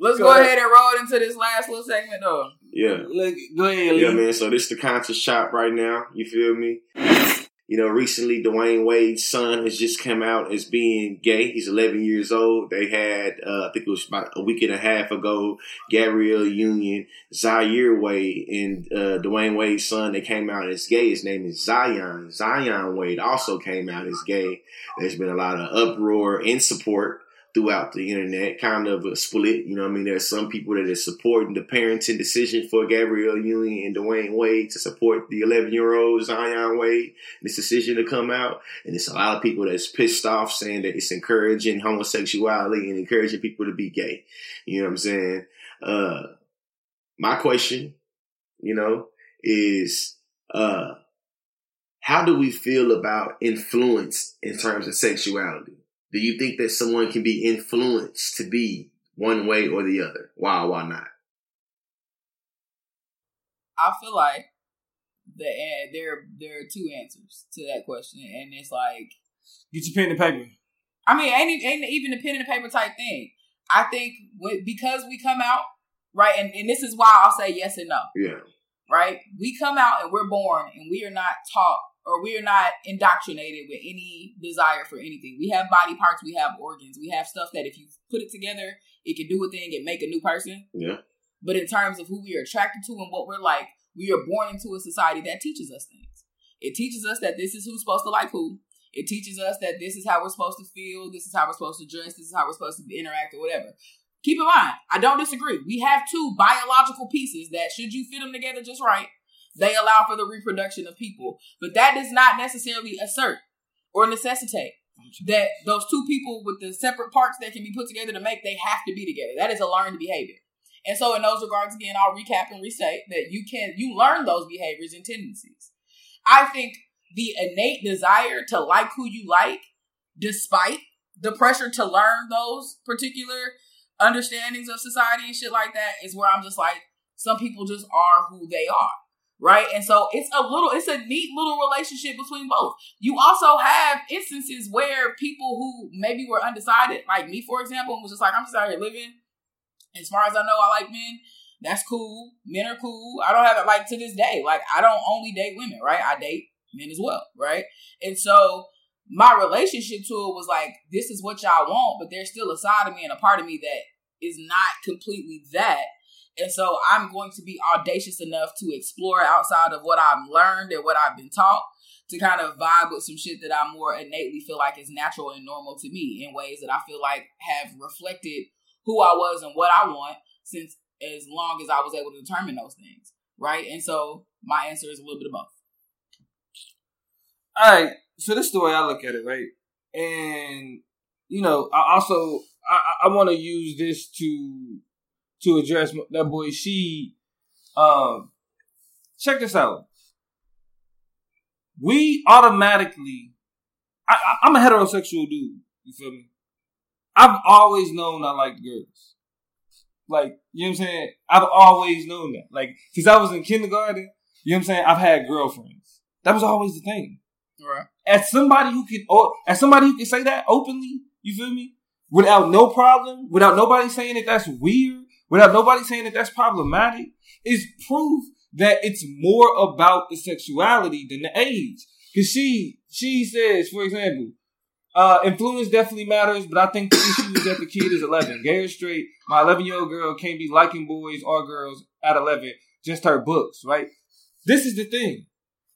Let's go, go ahead. ahead and roll into this last little segment though. Yeah. Look, go ahead. Yeah, man. So this is the conscious shop right now. You feel me? You know, recently Dwyane Wade's son has just come out as being gay. He's 11 years old. They had, uh, I think it was about a week and a half ago, Gabrielle Union, Zaire Wade, and uh, Dwyane Wade's son that came out as gay. His name is Zion. Zion Wade also came out as gay. There's been a lot of uproar and support throughout the internet, kind of a split. You know I mean? There's some people that are supporting the parenting decision for Gabrielle Union and Dwyane Wade to support the 11 year old Zion Wade, this decision to come out. And it's a lot of people that's pissed off saying that it's encouraging homosexuality and encouraging people to be gay. You know what I'm saying? Uh, my question, you know, is, uh, how do we feel about influence in terms of sexuality? Do you think that someone can be influenced to be one way or the other? Why why not? I feel like the eh, there there are two answers to that question, and it's like get your pen and paper. I mean, ain't, ain't even a pen and paper type thing. I think because we come out right, and, and this is why I'll say yes and no. Yeah. Right. We come out and we're born, and we are not taught or we are not indoctrinated with any desire for anything. We have body parts, we have organs, we have stuff that if you put it together, it can do a thing and make a new person. Yeah. But in terms of who we are attracted to and what we're like, we are born into a society that teaches us things. It teaches us that this is who's supposed to like who. It teaches us that this is how we're supposed to feel, this is how we're supposed to dress, this is how we're supposed to interact or whatever. Keep in mind, I don't disagree. We have two biological pieces that, should you fit them together just right, they allow for the reproduction of people, but that does not necessarily assert or necessitate that those two people with the separate parts that can be put together to make they have to be together. That is a learned behavior. And so in those regards, again, I'll recap and restate that you can you learn those behaviors and tendencies. I think the innate desire to like who you like, despite the pressure to learn those particular understandings of society and shit like that, is where I'm just like, some people just are who they are right? And so it's a little, it's a neat little relationship between both. You also have instances where people who maybe were undecided, like me, for example, was just like, I'm just out here living. As far as I know, I like men. That's cool. Men are cool. I don't have it like to this day. Like I don't only date women, right? I date men as well, right? And so my relationship to it was like, this is what y'all want, but there's still a side of me and a part of me that is not completely that. And so I'm going to be audacious enough to explore outside of what I've learned and what I've been taught to kind of vibe with some shit that I more innately feel like is natural and normal to me in ways that I feel like have reflected who I was and what I want since as long as I was able to determine those things. Right. And so my answer is a little bit of both. All right. So this is the way I look at it, right? And you know, I also I, I want to use this to to address that boy. She um check this out. We automatically I, am a heterosexual dude you feel me? I've always known i like girls. Like you know what i'm saying? I've always known that. Like since i was in kindergarten you know what i'm saying? I've had girlfriends. That was always the thing. Right. As somebody who can or as somebody who can say that openly you feel me? Without no problem without nobody saying that that's weird without nobody saying that that's problematic, is proof that it's more about the sexuality than the age. Cause she, she says, for example, uh, influence definitely matters, but I think the issue is that the kid is 11. Gay or straight, my 11 year old girl can't be liking boys or girls at 11, just her books, right? This is the thing.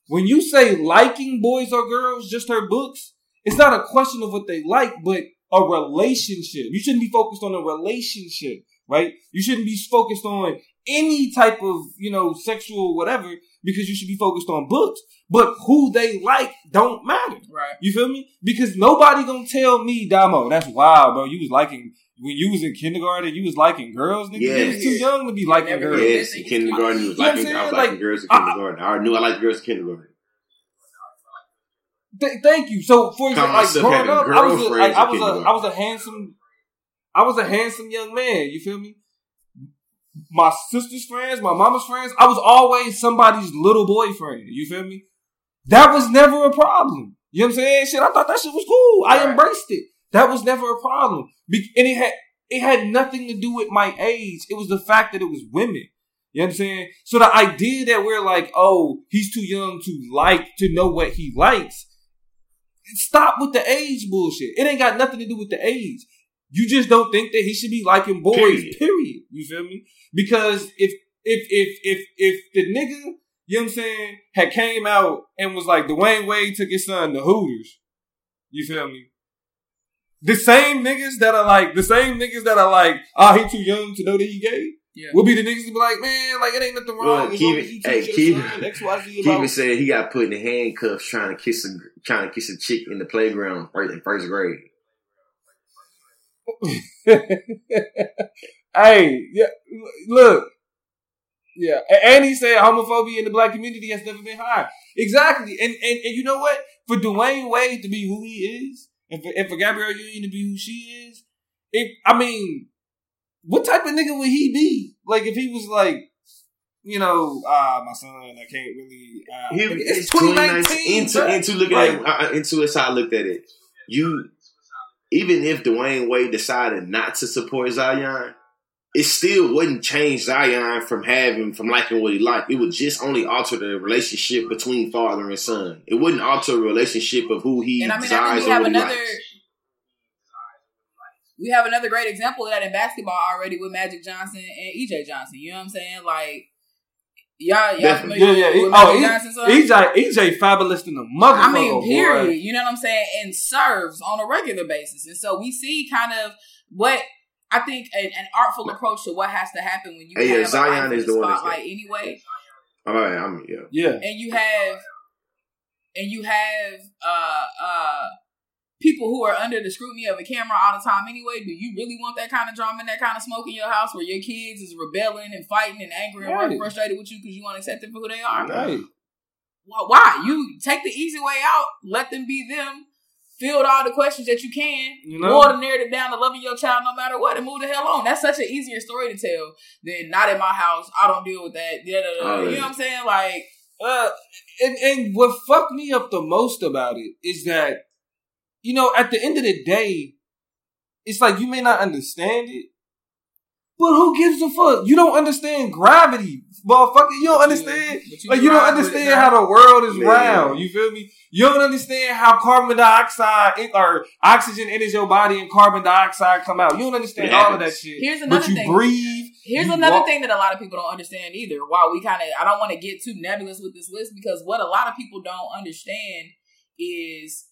When you say liking boys or girls, just her books, it's not a question of what they like, but a relationship. You shouldn't be focused on a relationship right? You shouldn't be focused on any type of, you know, sexual whatever because you should be focused on books. But who they like don't matter. Right. You feel me? Because nobody gonna tell me, Damo, that's wild, bro. You was liking when you was in kindergarten, you was liking girls, nigga. Yeah, you was too young to be liking girls. Yes, in kindergarten, you was liking, I was liking like, girls in kindergarten. I, I knew I liked girls in kindergarten. Th- thank you. So, for example, like growing up, I was a, like, I was a, I was a handsome, I was a handsome young man. You feel me? my sister's friends, my mama's friends, I was always somebody's little boyfriend. You feel me? That was never a problem. You know what I'm saying? Shit, I thought that shit was cool. I embraced it. That was never a problem. and it had it had nothing to do with my age. It was the fact that it was women. You know what I'm saying? So the idea that we're like, oh, he's too young to like to know what he likes. Stop with the age bullshit. It ain't got nothing to do with the age. You just don't think that he should be liking boys. Period. period. You feel me? Because if if if if if the nigga, you know what I'm saying, had came out and was like Dwyane Wade took his son to Hooters. You feel me? The same niggas that are like the same niggas that are like, oh, he too young to know that he gay. Yeah. We'll be the niggas to be like, man, like it ain't nothing wrong. Well, Kevin, hey, Kevin, Kevin said he got put in the handcuffs trying to kiss a trying to kiss a chick in the playground right in first grade. hey, yeah, look, yeah, and he said homophobia in the black community has never been high. Exactly, and and, and you know what? For Dwyane Wade to be who he is, and for, and for Gabrielle Union to be who she is, it, I mean, what type of nigga would he be? Like if he was like, you know, uh, my son, I can't really. Uh, he, it's 2019. Into, into looking like, at uh, into it's how I looked at it. You, even if Dwyane Wade decided not to support Zion, it still wouldn't change Zion from having from liking what he liked. It would just only alter the relationship between father and son. It wouldn't alter the relationship of who he and I mean, desires I or what he likes we have another great example of that in basketball already with Magic Johnson and EJ Johnson. You know what I'm saying? Like Y'all, y'all familiar yeah, yeah. with oh, Johnson? EJ, EJ fabulous in the mother. I mean, period. Boy. You know what I'm saying? And serves on a regular basis, and so we see kind of what I think an, an artful approach to what has to happen when you hey, have yeah, Zion is the spotlight anyway. All right, I'm yeah, yeah, and you have and you have uh uh people who are under the scrutiny of a camera all the time anyway, do you really want that kind of drama and that kind of smoke in your house where your kids is rebelling and fighting and angry and right. frustrated with you because you want to accept them for who they are? Right. Well, why? You take the easy way out, let them be them, field all the questions that you can, you know? the narrative down to loving your child no matter what, and move the hell on. That's such an easier story to tell than not in my house. I don't deal with that. Oh, you know what I'm saying? Like, uh, and and what fucked me up the most about it is that you know, at the end of the day, it's like you may not understand it, but who gives a fuck? You don't understand gravity, motherfucker. You don't understand. You, like you don't understand how the world is Man. round. You feel me? You don't understand how carbon dioxide or oxygen enters your body and carbon dioxide come out. You don't understand all of that shit. Here's another but you thing. breathe. Here's you another walk. thing that a lot of people don't understand either. While we kind of, I don't want to get too nebulous with this list because what a lot of people don't understand is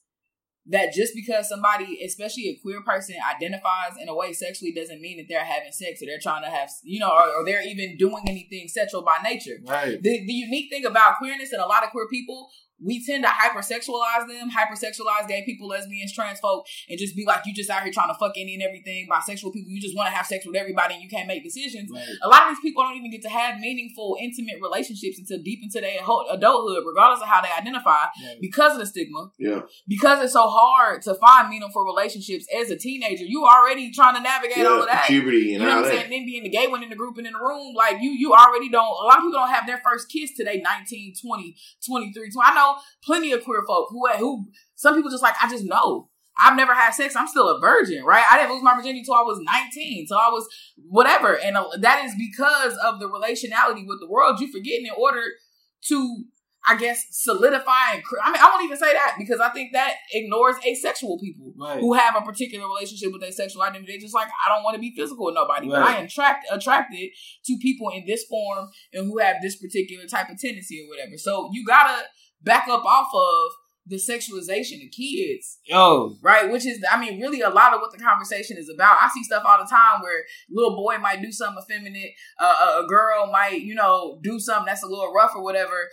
that just because somebody, especially a queer person, identifies in a way sexually doesn't mean that they're having sex or they're trying to have, you know, or, or they're even doing anything sexual by nature. Right. The, the unique thing about queerness and a lot of queer people we tend to hypersexualize them, hypersexualize gay people, lesbians, trans folk, and just be like, you just out here trying to fuck any and everything. Bisexual people, you just want to have sex with everybody and you can't make decisions. Right. A lot of these people don't even get to have meaningful, intimate relationships until deep into their adulthood, regardless of how they identify, right. because of the stigma. Yeah. Because it's so hard to find meaningful relationships as a teenager. You already trying to navigate yeah, all of that. Puberty and you know what I'm saying? And then being the gay one in the group and in the room, like you, you already don't. A lot of people don't have their first kiss today, 19, 20, 23, 20. I know plenty of queer folk who who some people just like I just know. I've never had sex. I'm still a virgin, right? I didn't lose my virginity until I was 19. So I was whatever. And uh, that is because of the relationality with the world. You forgetting in order to, I guess, solidify and, I mean, I won't even say that because I think that ignores asexual people right. who have a particular relationship with their sexual identity. They're just like, I don't want to be physical with nobody, right. but I am attract, attracted to people in this form and who have this particular type of tendency or whatever. So you gotta, back up off of the sexualization of kids. Yo. Right? Which is, I mean, really a lot of what the conversation is about. I see stuff all the time where little boy might do something effeminate, uh, a girl might, you know, do something that's a little rough or whatever.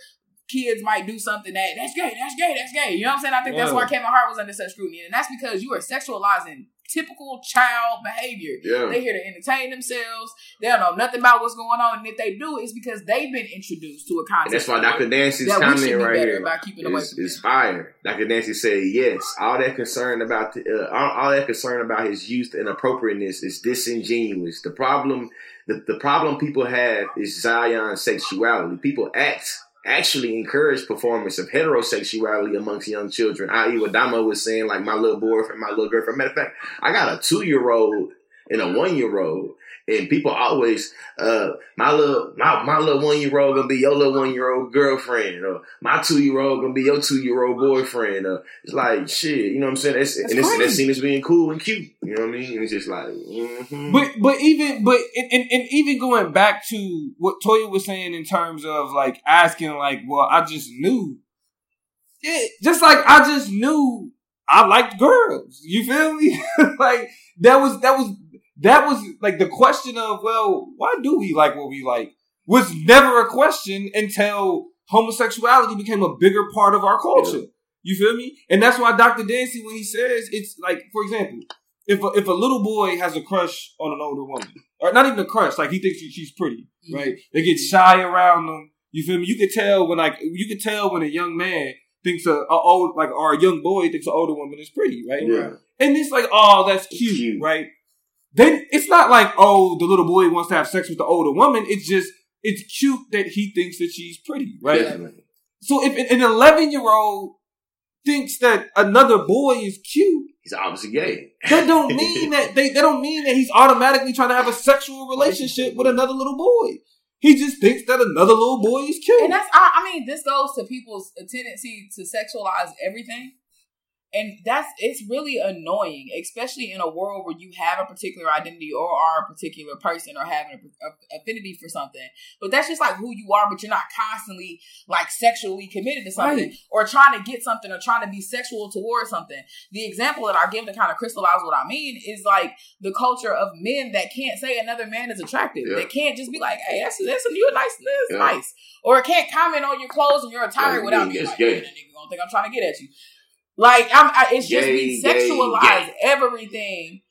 Kids might do something that that's gay, that's gay, that's gay. You know what I'm saying? I think that's why Kevin Hart was under such scrutiny, and that's because you are sexualizing typical child behavior. Yeah. They're here to entertain themselves. They don't know nothing about what's going on, and if they do, it's because they've been introduced to a concept. And that's why Dr. Dancy's comment right here about keeping is, is fire. Dr. Dancy said, "Yes, all that concern about the, uh, all, all, that concern about his youth and appropriateness is disingenuous. The problem, the, the problem people have is Zion's sexuality. People act." Actually encourage performance of heterosexuality amongst young children, i.e., what Damo was saying, like my little boyfriend, my little girlfriend. Matter of fact, I got a two year old and a one year old. And people always, uh, my little, my, my little one year old gonna be your little one year old girlfriend, or my two year old gonna be your two year old boyfriend. Or it's like shit, you know what I'm saying? That's, That's and it's, crazy. that's seen as being cool and cute. You know what I mean? And it's just like, mhm. But but even but and, and, and even going back to what Toya was saying in terms of like asking like, well, I just knew. Yeah, just like I just knew I liked girls. You feel me? like that was that was that was like the question of well, why do we like what we like was never a question until homosexuality became a bigger part of our culture. You feel me? And that's why Dr. Dancy, when he says it's like, for example, if a, if a little boy has a crush on an older woman, or not even a crush, like he thinks she, she's pretty, Mhm. right? They get shy around them. You feel me? You could tell when like you could tell when a young man thinks a, a old like or a young boy thinks an older woman is pretty, right? yeah. And it's like, oh, that's cute, Cute. right? Then it's not like, oh, the little boy wants to have sex with the older woman. It's just it's cute that he thinks that she's pretty, right? Definitely. So if an 11 year old thinks that another boy is cute, He's obviously gay. that don't mean that they, that don't mean that he's automatically trying to have a sexual relationship with another little boy. He just thinks that another little boy is cute. And that's, I, I mean, this goes to people's tendency to sexualize everything. And that's, it's really annoying, especially in a world where you have a particular identity or are a particular person or having a, a affinity for something. But that's just like who you are, but you're not constantly like sexually committed to something Right. or trying to get something or trying to be sexual towards something. The example that I give to kind of crystallize what I mean is like the culture of men that can't say another man is attractive. Yeah. That can't just be like, hey, that's, that's you a nice, that's Yeah. nice. Or can't comment on your clothes and your attire Yeah, without being it's like, gay. "Man, that nigga gonna think I'm trying to get at you. Like I'm, I, it's just Gay, we sexualize gay. everything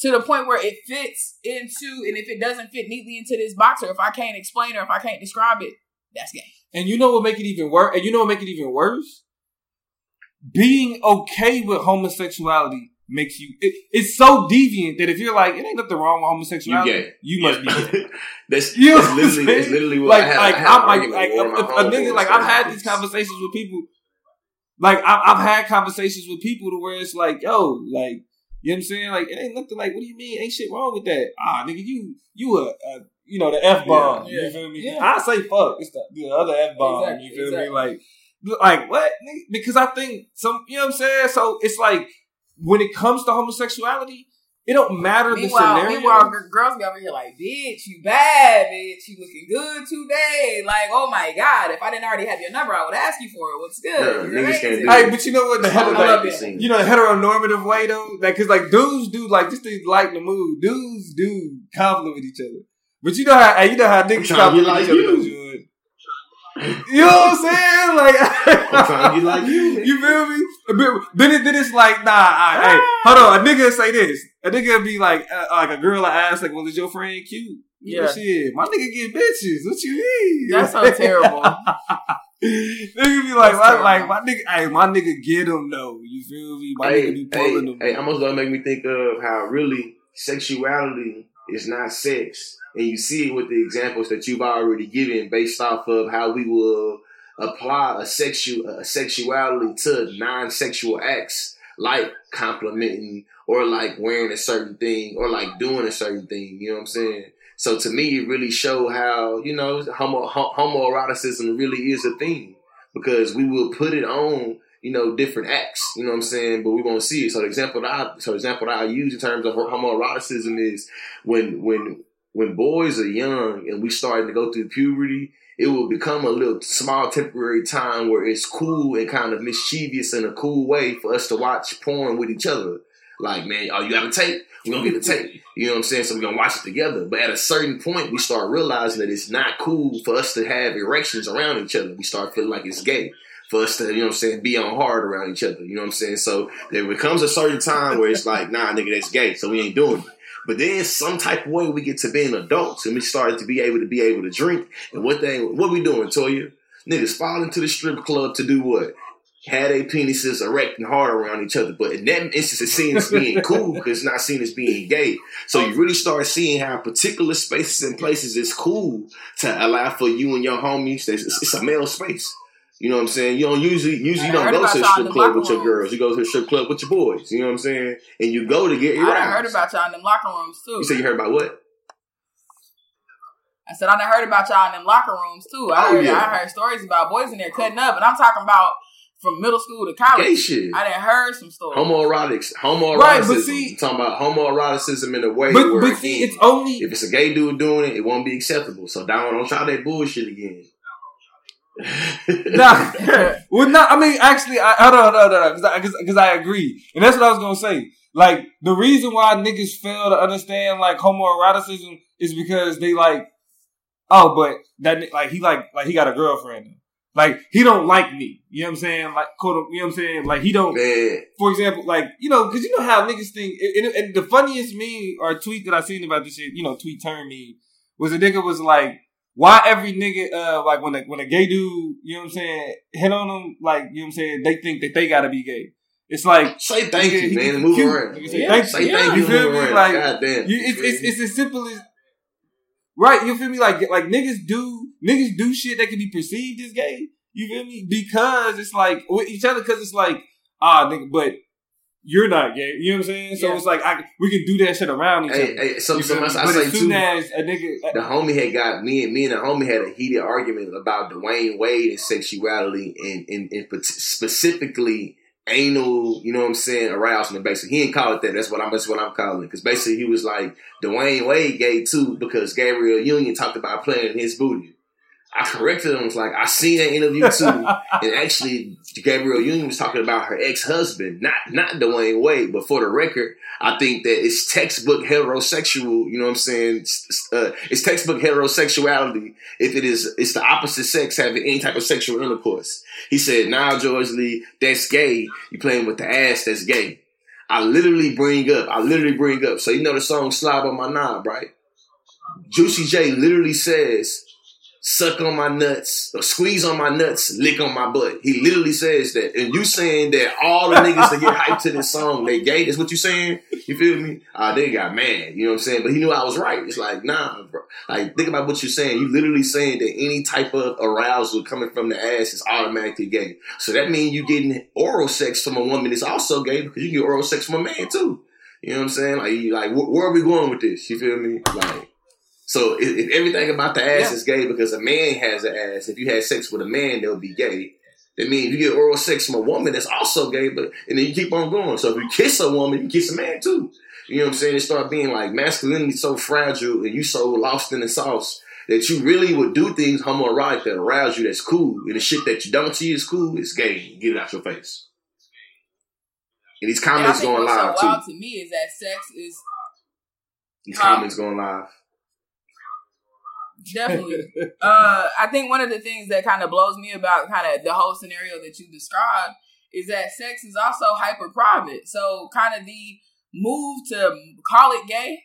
to the point where it fits into, and if it doesn't fit neatly into this box, or if I can't explain or if I can't describe it, that's gay. And you know what make it even worse? And you know what make it even worse? Being okay with homosexuality makes you. It, it's so deviant that if you're like, it ain't nothing wrong with homosexuality, You homosexuality, gay. you must be gay. that's, You know that's literally that's literally what Like, I had. like I had I'm an like, argument like with one if, of if my a nigga, homeboys like I've had these conversations with people. Like I've, I've had conversations with people to where it's like, yo, like you know what I'm saying? Like it ain't nothing. Like what do you mean? Ain't shit wrong with that? Ah, nigga, you you a, a you know the f bomb. Yeah. You feel me? Yeah. I say fuck. It's the, the other f bomb. Exactly, you feel exactly. me? Like like what? Because I think some. You know what I'm saying? So it's like when it comes to homosexuality, it don't matter the Meanwhile, scenario. meanwhile, gr- girls be over here like, bitch, you bad, bitch, you looking good today. Like, oh my god, if I didn't already have your number, I would ask you for it. What's good? Yeah, You're niggas can't amazing. do Hey, but you know what? The I hetero, love like, you know, the heteronormative way though, like, cause like dudes do like just to lighten the mood. Dudes do compliment each other, but you know how hey, you know how niggas trying to be compliment like each other. you. you? You know what I'm saying? Like, I'm trying to be like you. You feel me? A Then it, then it's like, nah, all right, hey, hold on. A nigga say this. A nigga be like, uh, like a girl I ask, like, well, is your friend cute? Yeah. shit. My nigga get bitches. What you mean? That's so terrible. nigga be like, my, like my nigga, hey, my nigga get them though. You feel me? My nigga Hey, be hey, pulling them. hey, almost gonna make me think of how really sexuality is not sex, and you see it with the examples that you've already given, based off of how we will apply a sexual a sexuality to non-sexual acts like complimenting or like wearing a certain thing or like doing a certain thing. You know what I'm saying? So to me, it really showed how you know homo ho- homoeroticism really is a thing because we will put it on you know different acts. You know what I'm saying? But we won't see it. So the example that I so example that I use in terms of homoeroticism is when when when boys are young and we starting to go through puberty. It will become a little small temporary time where it's cool and kind of mischievous in a cool way for us to watch porn with each other. Like, man, oh, you have a tape? We're gonna get the tape. You know what I'm saying? So we're gonna watch it together. But at a certain point, we start realizing that it's not cool for us to have erections around each other. We start feeling like it's gay for us to, you know what I'm saying, be on hard around each other. You know what I'm saying? So there becomes a certain time where it's like, nah, nigga, that's gay. So we ain't doing it. But then some type of way we get to being adults and we started to be able to be able to drink. And what they what we doing, Toya? Niggas fall into the strip club to do what? Had their penises erect and hard around each other. But in that instance, it's seen as being cool because it's not seen as being gay. So you really start seeing how particular spaces and places is cool to allow for you and your homies. It's, it's a male space. You know what I'm saying? You don't usually usually you don't go to the strip club with your rooms. girls. You go to the strip club with your boys. You know what I'm saying? And you go to get I done heard about y'all in them locker rooms too. You say you heard about what? I said I done heard about y'all in them locker rooms too. I Oh, heard, yeah. I heard stories about boys in there cutting up, and I'm talking about from middle school to college. Gay shit. I done heard some stories. Homoerotics. Homoeroticism. Right, but see- I'm talking about homoeroticism in a way But where but see, it's only if it's a gay dude doing it, it won't be acceptable. So don't don't try that bullshit again. nah. well, not. I mean, actually, I, I don't know, because I, 'cause- 'cause I agree, and that's what I was gonna say. Like the reason why niggas fail to understand like homoeroticism is because they like, oh, but that like he like like he got a girlfriend. Like he don't like me. You know what I'm saying? Like quote. You know what I'm saying? Like he don't. Man, For example, like you know, because you know how niggas think. And, and- the funniest meme or tweet that I seen about this shit, you know, tweet turn me was a nigga was like, why every nigga uh like when a when a gay dude, you know what I'm saying, hit on them, like you know what I'm saying, they think that they gotta be gay. It's like say thank Nigga, you, man, and move around. Say Yeah, thank say you. thank Yeah, you, you feel move me? around. Like, God damn. you, it's, it's it's as simple as right. You feel me? Like like niggas do niggas do shit that can be perceived as gay. You feel me? Because it's like with each other. Because it's like ah nigga, but you're not gay. You know what I'm saying? So Yeah. it's like I, we can do that shit around each other. hey, some, feel I say as soon too. as a nigga, the homie had got me and me and the homie had a heated argument about Dwyane Wade and sexuality and, and, and specifically anal, you know what I'm saying, arousement. Basically, he didn't call it that. That's what I'm. That's what I'm calling it. Because basically, he was like Dwyane Wade gay too because Gabrielle Union talked about playing his booty. I corrected him. Was like, I seen that interview too, and actually, Gabrielle Union was talking about her ex husband, not not Dwyane Wade. But for the record, I think that it's textbook heterosexual. You know what I'm saying? It's, uh, it's textbook heterosexuality if it is it's the opposite sex having any type of sexual intercourse. He said, "Now, George Lee, that's gay. You playing with the ass? That's gay." I literally bring up. I literally bring up. So you know the song "Slob on My Knob," right? Juicy J literally says, "Suck on my nuts, or squeeze on my nuts, lick on my butt." He literally says that, and you saying that all the niggas that get hyped to this song they gay? That's what you saying? You feel me? Uh, they got mad. You know what I'm saying? But he knew I was right. It's like, nah, bro. Like, think about what you're saying. You literally saying that any type of arousal coming from the ass is automatically gay. So that means you getting oral sex from a woman is also gay because you get oral sex from a man too. You know what I'm saying? Like, like wh- where are we going with this? You feel me? Like, so if, if everything about the ass Yeah. is gay because a man has an ass, if you had sex with a man, they'll be gay. That means you get oral sex from a woman, that's also gay. But and then you keep on going. So if you kiss a woman, you kiss a man too. You know what I'm saying? It start being like masculinity so fragile and you so lost in the sauce that you really would do things homoerotic that arouse you. That's cool. And the shit that you don't see is cool It's gay. Get it out your face. And these I comments going live so wild too. to me is that sex is These comments going live. Definitely. uh, I think one of the things that kind of blows me about kind of the whole scenario that you described is that sex is also hyper private. So kind of the move to call it gay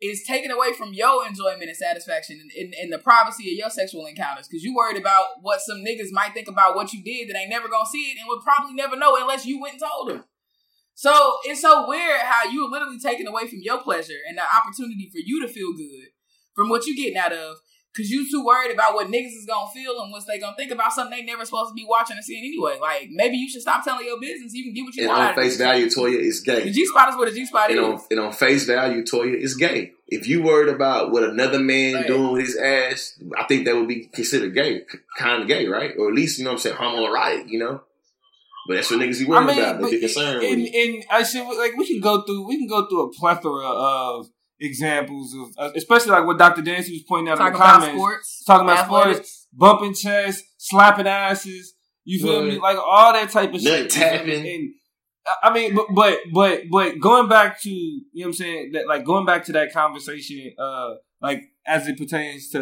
is taken away from your enjoyment and satisfaction in the privacy of your sexual encounters because you worried about what some niggas might think about what you did that ain't never gonna see it and would probably never know unless you went and told them. So it's so weird how you are literally taken away from your pleasure and the opportunity for you to feel good from what you getting out of because you too worried about what niggas is gonna feel and what they gonna think about something they never supposed to be watching and seeing anyway. Like maybe you should stop telling your business. You can get what you And want. on face value, Toya is gay. the G spot is what a G spot is. on, and on face value, Toya is gay. If you worried about what another man Right. doing with his ass, I think that would be considered gay, kind of gay, right? Or at least you know what I'm saying, homoerotic, you know. But that's what niggas be worried about. They be concerned and, and I should like we can go through we can go through a plethora of examples of, uh, especially like what Dr. Dancy was pointing out Talking in the about comments, sports, talking about athletics. sports, bumping chests, slapping asses. You feel Right. me? Like all that type of Nut shit. you feel me? tapping. And I mean, but but but but going back to you know what I'm saying that like going back to that conversation, uh, like as it pertains to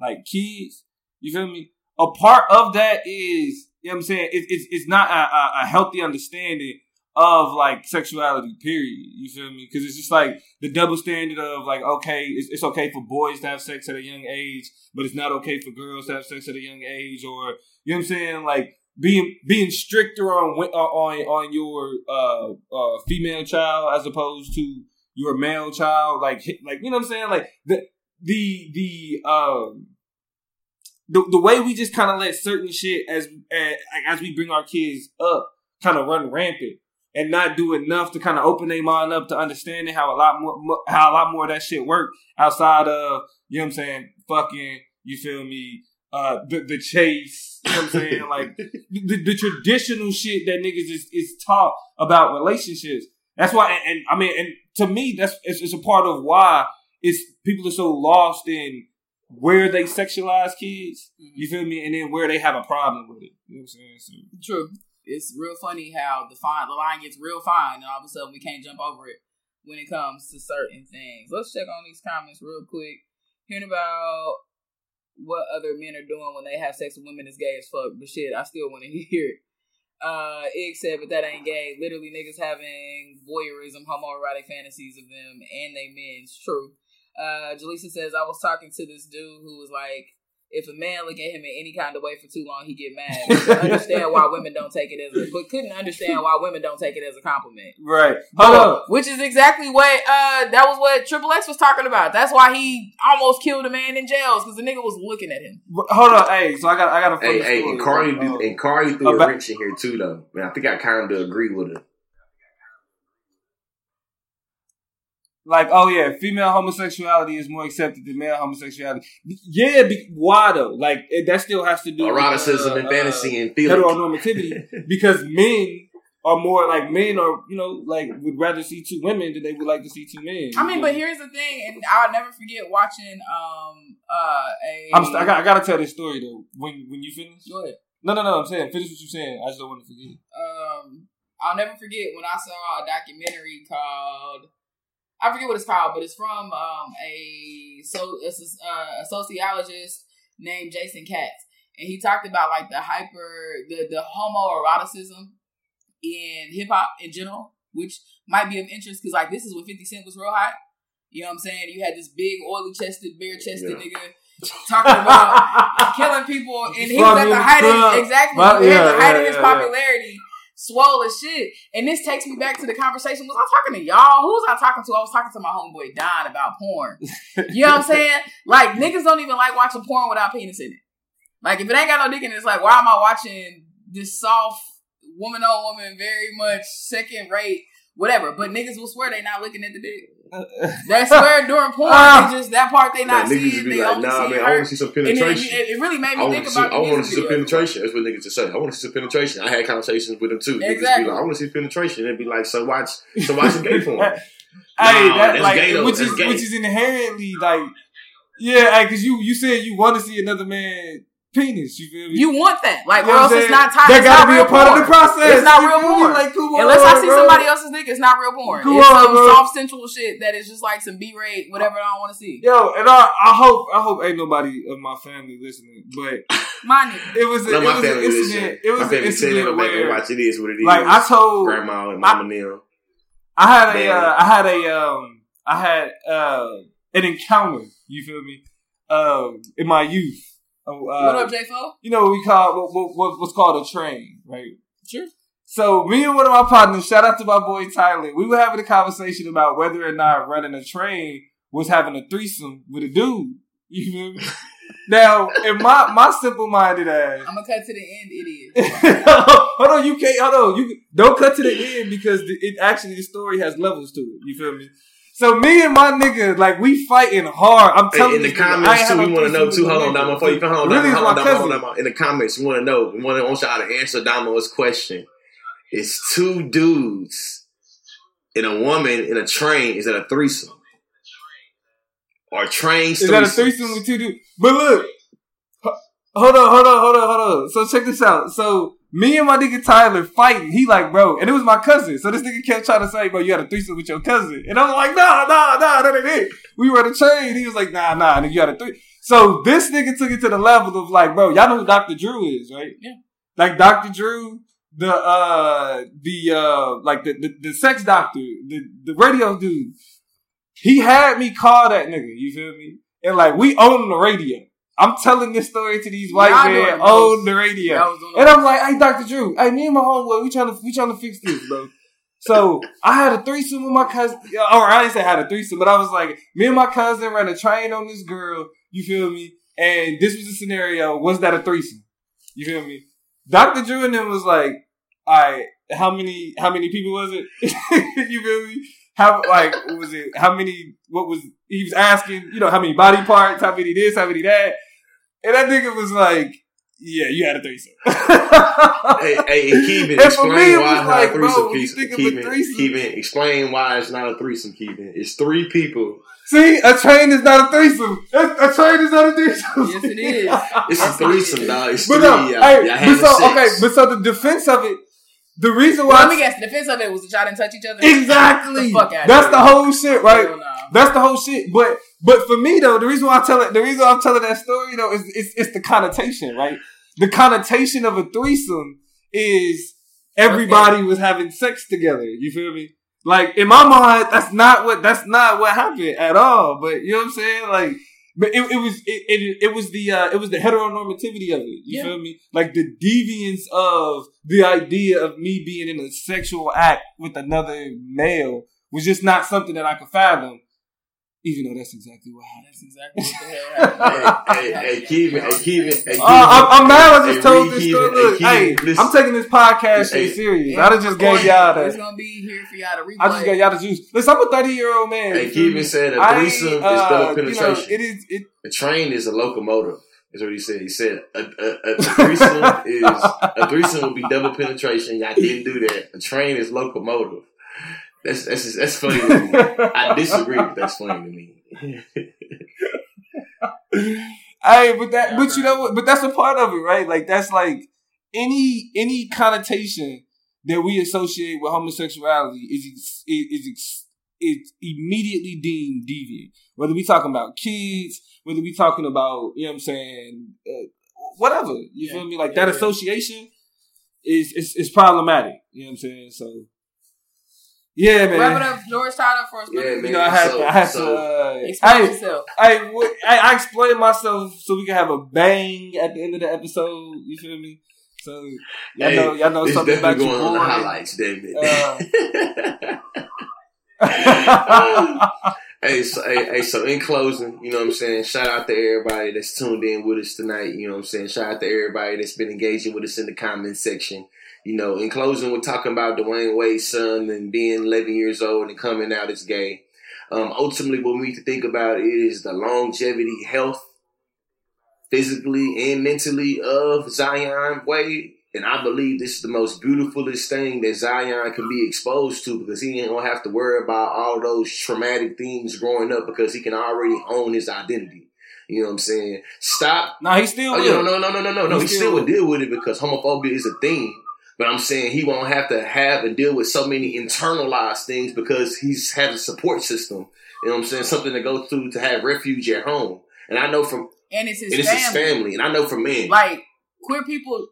like kids, you feel me? A part of that is you know what I'm saying it, it's it's not a, a, a healthy understanding of like sexuality. Period. You feel me? Because it's just like the double standard of like okay, it's, it's okay for boys to have sex at a young age, but it's not okay for girls to have sex at a young age, or you know what I'm saying like being being stricter on on on your uh, uh, female child as opposed to your male child, like like you know what I'm saying, like the the the um the the way we just kind of let certain shit as, as we bring our kids up kind of run rampant and not do enough to kind of open their mind up to understanding how a lot more how a lot more of that shit work outside of you know what I'm saying fucking you feel me uh the the chase you know what I'm saying? Like the, the traditional shit that niggas is, is taught about relationships. That's why and, and I mean and to me that's it's, it's a part of why it's people are so lost in where they sexualize kids you feel me and then where they have a problem with it. You know what I'm saying? So True. It's real funny how the fine the line gets real fine, and all of a sudden we can't jump over it when it comes to certain things. Let's check on these comments real quick. Hearing about what other men are doing when they have sex with women is gay as fuck, but shit, I still want to hear it. Uh, Ig said, but that ain't gay. Literally, niggas having voyeurism, homoerotic fantasies of them and they men's. True. Uh, Jaleesa says, I was talking to this dude who was like, if a man look at him in any kind of way for too long, he get mad. Could understand why women don't take it as a, but couldn't understand why women don't take it as a compliment. right hold up Which is exactly what uh that was what Triple X was talking about. That's why he almost killed a man in jails because the nigga was looking at him. But Hold on, hey. So I got, I got a funny Hey, hey, and Cardi, Uh, do, and Cardi threw about- a wrench in here too, though. Man, I think I kind of agree with her. Like, oh yeah, female homosexuality is more accepted than male homosexuality. Yeah, be, why though? Like it, that still has to do with, Eroticism uh, and uh, fantasy and feeling. heteronormativity because men are more like men are, you know, like would rather see two women than they would like to see two men. I mean, but here's the thing, and I'll never forget watching um uh a I'm, st- I got, I got to tell this story though. When, when you finish, Go ahead. no, no, no. I'm saying finish what you're saying. I just don't want to forget. um, I'll never forget when I saw a documentary called I forget what it's called, but it's from um a so it's a, uh, a sociologist named Jackson Katz, and he talked about like the hyper the the homoeroticism in hip hop in general, which might be of interest because like this is when Fifty Cent was real hot. You know what I'm saying? You had this big oily chested, bare chested Yeah. nigga talking about killing people, and he was at the height of exactly he was at the height yeah, of his yeah, yeah. popularity, swole as shit. And this takes me back to the conversation. Was I talking to y'all? Who was I talking to? I was talking to my homeboy Don about porn. You know what I'm saying? Like niggas don't even like watching porn without penis in it. Like if it ain't got no dick in it, it's like why am I watching this soft woman on woman, very much second rate, whatever. But niggas will swear they not looking at the dick. They swear during porn, Ah. they just that part they not Like, niggas seeing. would be They like, only nah, see man, I want to see some penetration. it, it really made me think see, about I want to see some penetration. That's what niggas just say. I want to see some penetration. I had conversations with them too. Niggas Exactly. be like, I want to see penetration. They'd be like, so watch, so watch some gay porn. hey, Nah, that that's like gay though. which That's is gay. which is inherently like yeah, because you you said you want to see another man penis. You feel me? You want that, like, You or else it's not tied. That it's gotta not be real a part porn. of the process. It's not You real feel porn. Like, come Unless on, I see bro. somebody else's dick, it's not real porn. Come it's on, some bro. soft sensual shit that is just like some B rate, whatever I don't want to see. Yo, and I, I hope I hope ain't nobody of my family listening, but My nigga. it was a, No, it my was an family listen. incident. It was my an family said, incident "Go where, watch it. Is what it is." like, I told grandma and mama and them. I had a, uh, I had a, um, I had uh, an encounter. You feel me? Um, in my youth. Uh, what up, J Fo? You know what we call what, what, what what's called a train, right? Sure. So me and one of my partners, shout out to my boy Tyler, we were having a conversation about whether or not running a train was having a threesome with a dude. You feel me? now, in my my simple minded ass, I'm gonna cut to the end, idiot. hold on, you can't. Hold on, you don't cut to the end because the, it actually the story has levels to it. You feel me? So me and my nigga, like we fighting hard. I'm telling in the you, nigga, comments too, we want to know too. Hold on, Damo. Before you hold on, Really, Damo, hold on, Damo, hold on. Damo. In the comments, we want to know. We want, to want y'all to answer Damo's question. It's two dudes and a woman in a train. Is that a threesome? Or trains? Is that a threesome with two dudes? But look, hold on, hold on, hold on, hold on. So check this out. So me and my nigga Tyler fighting. He like, bro, and it was my cousin. So this nigga kept trying to say, bro, you had a threesome with your cousin, and I'm like, nah, nah, nah, that ain't it. We were at a train. He was like, nah, nah, nigga, you had a three. So this nigga took it to the level of like, bro, y'all know who Dr. Drew is, right? Yeah. Like Dr. Drew, the uh, the uh, like the the, the sex doctor, the the radio dude. He had me call that nigga. You feel me? And like we own the radio. I'm telling this story to these white Y'all men the most. the radio. On the- And I'm like, hey, Dr. Drew, hey, me and my homeboy, we trying to we trying to fix this, bro. So I had a threesome with my cousin. Or I didn't say I had a threesome, but I was like, me and my cousin ran a train on this girl. You feel me? and this was a scenario. Was that a threesome? You feel me? Dr. Drew and them was like, all right, how many how many people was it? you feel me? How like what was it? How many? What was he was asking? You know, how many body parts? How many this? How many that? And I think it was like, yeah, you had a threesome. hey, hey, Keevan, And for me, explain it why was it's not a threesome. when you piece- think a Keevan, threesome- Keevan, explain why it's not a threesome. Keevan, it's three people. See, a train is not a threesome. A, a train is not a threesome. Yes, it is. It's a threesome, dog. It's But three. no, y'all. hey, y'all but so okay, but so the defense of it, the reason Well, why let me guess. The defense of it was that y'all didn't touch each other. exactly The fuck outta that's here. the whole shit, right? Hell no. That's the whole shit. But but for me though, the reason why I tell it, the reason why I'm telling that story though is it's, it's the connotation, right? The connotation of a threesome is everybody was having sex together. You feel me? Like in my mind, that's not what that's not what happened at all. But you know what I'm saying? Like, but it, it was it, it it was the uh, it was the heteronormativity of it. You Yeah. feel me? Like the deviance of the idea of me being in a sexual act with another male was just not something that I could fathom. Even though that's exactly what happened. That's exactly what the hell hey, happened. hey, hey, Keevan, hey, Keevan, hey, Keevan. Uh, I'm, I'm mad. I just Hey, told Reed this story. Look, hey, hey, listen. I'm taking this podcast Hey, shit serious. Yeah, I done just of course, gave y'all that. It's gonna be here for y'all to replay. I just gave y'all the juice. Listen, I'm a 30 year old man. Hey, you feel me? Keevan said a I, threesome is uh, double you know, penetration. it is. It, A train is a locomotive. Is what he said. He said a, a, a, a threesome is a threesome would be double penetration. Y'all didn't do that. A train is locomotive. That's that's that's funny to me. I disagree, but that's funny to me. Hey, but that, but you know what? But that's a part of it, right? Like that's like any any connotation that we associate with homosexuality is ex- is is immediately deemed deviant. Whether we talking about kids, whether we talking about you know what I'm saying, uh, whatever you Yeah. feel me? Like Yeah, that yeah. association is is is problematic. You know what I'm saying? So yeah, man. Wrap it up, George Tyler, for us. Yeah, You man. know, I had So- to, I had so- to. Uh, Explain hey, yourself. I, w- I, I explained myself so we can have a bang at the end of the episode. You feel me? So y'all Hey, know, y'all know something about definitely your going on the highlights, damn it. Uh, Hey, so hey, hey, so in closing, you know what I'm saying? Shout out to everybody that's tuned in with us tonight. You know what I'm saying? Shout out to everybody that's been engaging with us in the comment section. You know, in closing, we're talking about Dwyane Wade's son and being 11 years old and coming out as gay. Um, ultimately, what we need to think about is the longevity, health, physically and mentally of Zion Wade. And I believe this is the most beautifulest thing that Zion can be exposed to because he ain't gonna have to worry about all those traumatic things growing up because he can already own his identity. You know what I'm saying? Stop. nah, he still Oh, yeah, no, no, no, no, no, no. He He still still would will. deal with it because homophobia is a thing. But I'm saying he won't have to have and deal with so many internalized things because he's has a support system. You know what I'm saying? Something to go through to have refuge at home. And I know from And it's his and it's family. his family, and I know from men. Like queer people,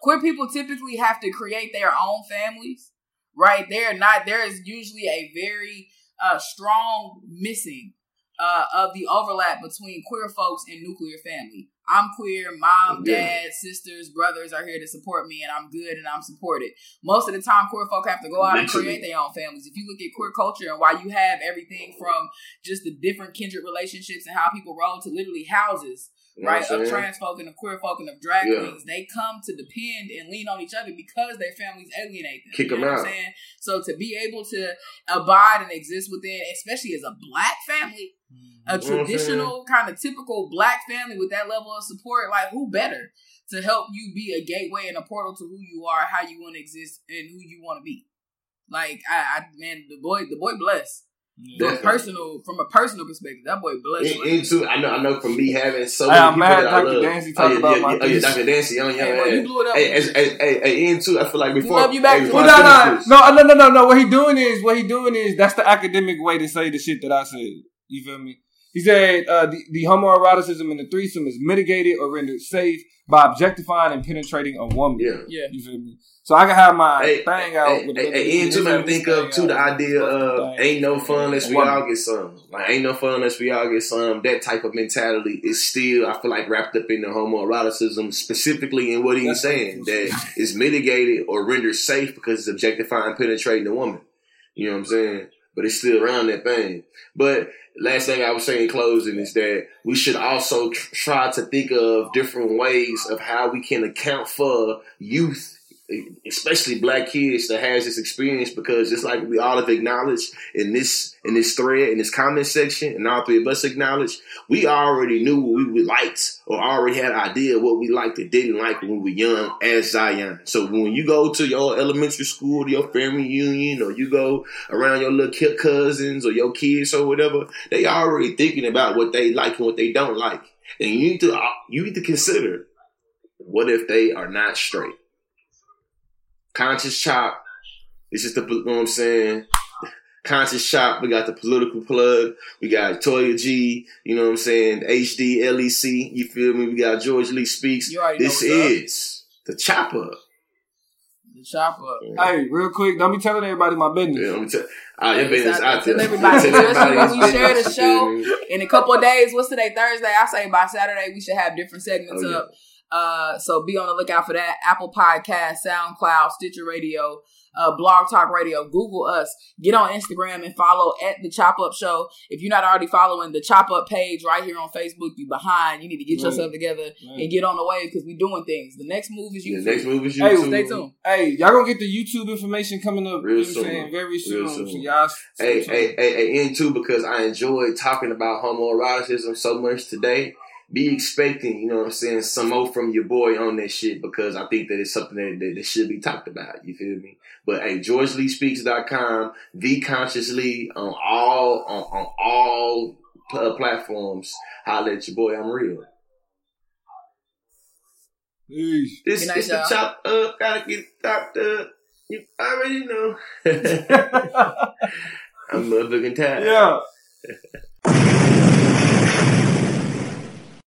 queer people typically have to create their own families, right? They're not. There is usually a very uh, strong missing uh, of the overlap between queer folks and nuclear family. I'm queer. Mom, dad, sisters, brothers are here to support me, and I'm good and I'm supported. Most of the time, queer folk have to go out and create their own families. If you look at queer culture and why you have everything from just the different kindred relationships and how people roll to literally houses You right, of trans folk and of queer folk and of drag Yeah. queens, they come to depend and lean on each other because their families alienate them. Kick you them out. I'm saying? So to be able to abide and exist within, especially as a black family, a You know what I'm traditional kind of typical black family with that level of support, like who better to help you be a gateway and a portal to who you are, how you want to exist, and who you want to be. Like I, I man, the boy, the boy blessed. From personal, from a personal perspective, that boy blessed. In- Into I know I know from me having so Hey, many I'm people mad that I Dr. love. Dancy oh, yeah, about yeah, my yeah, oh, yeah. Dr. Dancy, young, young, Hey, bro, you blew it up. Hey, as, as, hey, hey, Ian too. I feel like before, love you back. hey, before Well, no, no, finish this- no, no, no, no, no. What he doing is, what he doing is, that's the academic way to say the shit that I said. You feel me? He said uh, the, the homoeroticism in the threesome is mitigated or rendered safe by objectifying and penetrating a woman. Yeah. Yeah. You feel me? So I can have my Hey, thing out. Hey, with hey, the- hey, Ian, too, this made me think of too the idea of Thing. ain't no fun unless we all get some. Like ain't no fun unless we all get some. That type of mentality is still, I feel like, wrapped up in the homoeroticism, specifically in what he's That's saying what- that is mitigated or rendered safe because it's objectifying, penetrating a woman. You know what I'm saying? but it's still around that thing. But last thing I was saying in closing is that we should also tr- try to think of different ways of how we can account for youth especially black kids that has this experience because it's like we all have acknowledged in this in this thread in this comment section and all three of us acknowledged we already knew what we liked or already had an idea what we liked and didn't like when we were young as Zion. So when you go to your elementary school, to your family union, or you go around your little cousins or your kids or whatever, they already thinking about what they like and what they don't like. And you need to uh, you need to consider what if they are not straight? Conscious Chop. This is the, you know what I'm saying? Conscious Chop. We got the political plug. We got Toya G. You know what I'm saying? HD LEC. You feel me? We got George Lee Speaks. This is the Chopper. The Chopper. Yeah. Hey, real quick, don't be telling everybody my business. Yeah, let me tell. Uh, your business out there. Tell everybody, when we share the show in a couple of days. What's today? Thursday. I say by Saturday we should have different segments oh, yeah. up uh, so be on the lookout for that. Apple Podcast, SoundCloud, Stitcher Radio, uh, Blog Talk Radio. Google us. Get on Instagram and follow at the Chop Up Show. If you're not already following the Chop Up page right here on Facebook, you behind. You need to get right. yourself together right. and get on the way because we're doing things. The next move is YouTube. The next move is YouTube. Hey, stay tuned. Hey, y'all gonna get the YouTube information coming up real soon. Saying, very soon. soon. So y'all. Hey, hey, hey, hey, and too because I enjoyed talking about homoeroticism so much today be expecting, you know what I'm saying, some more from your boy on that shit because I think that it's something that, that, that should be talked about. You feel me? But hey, GeorgeLeeSpeaks.com, the consciously on all on, on all uh, platforms. Holla at your boy, I'm real. Peace. This is the chop up, gotta get chopped up. You already know. I'm motherfucking tired. Yeah.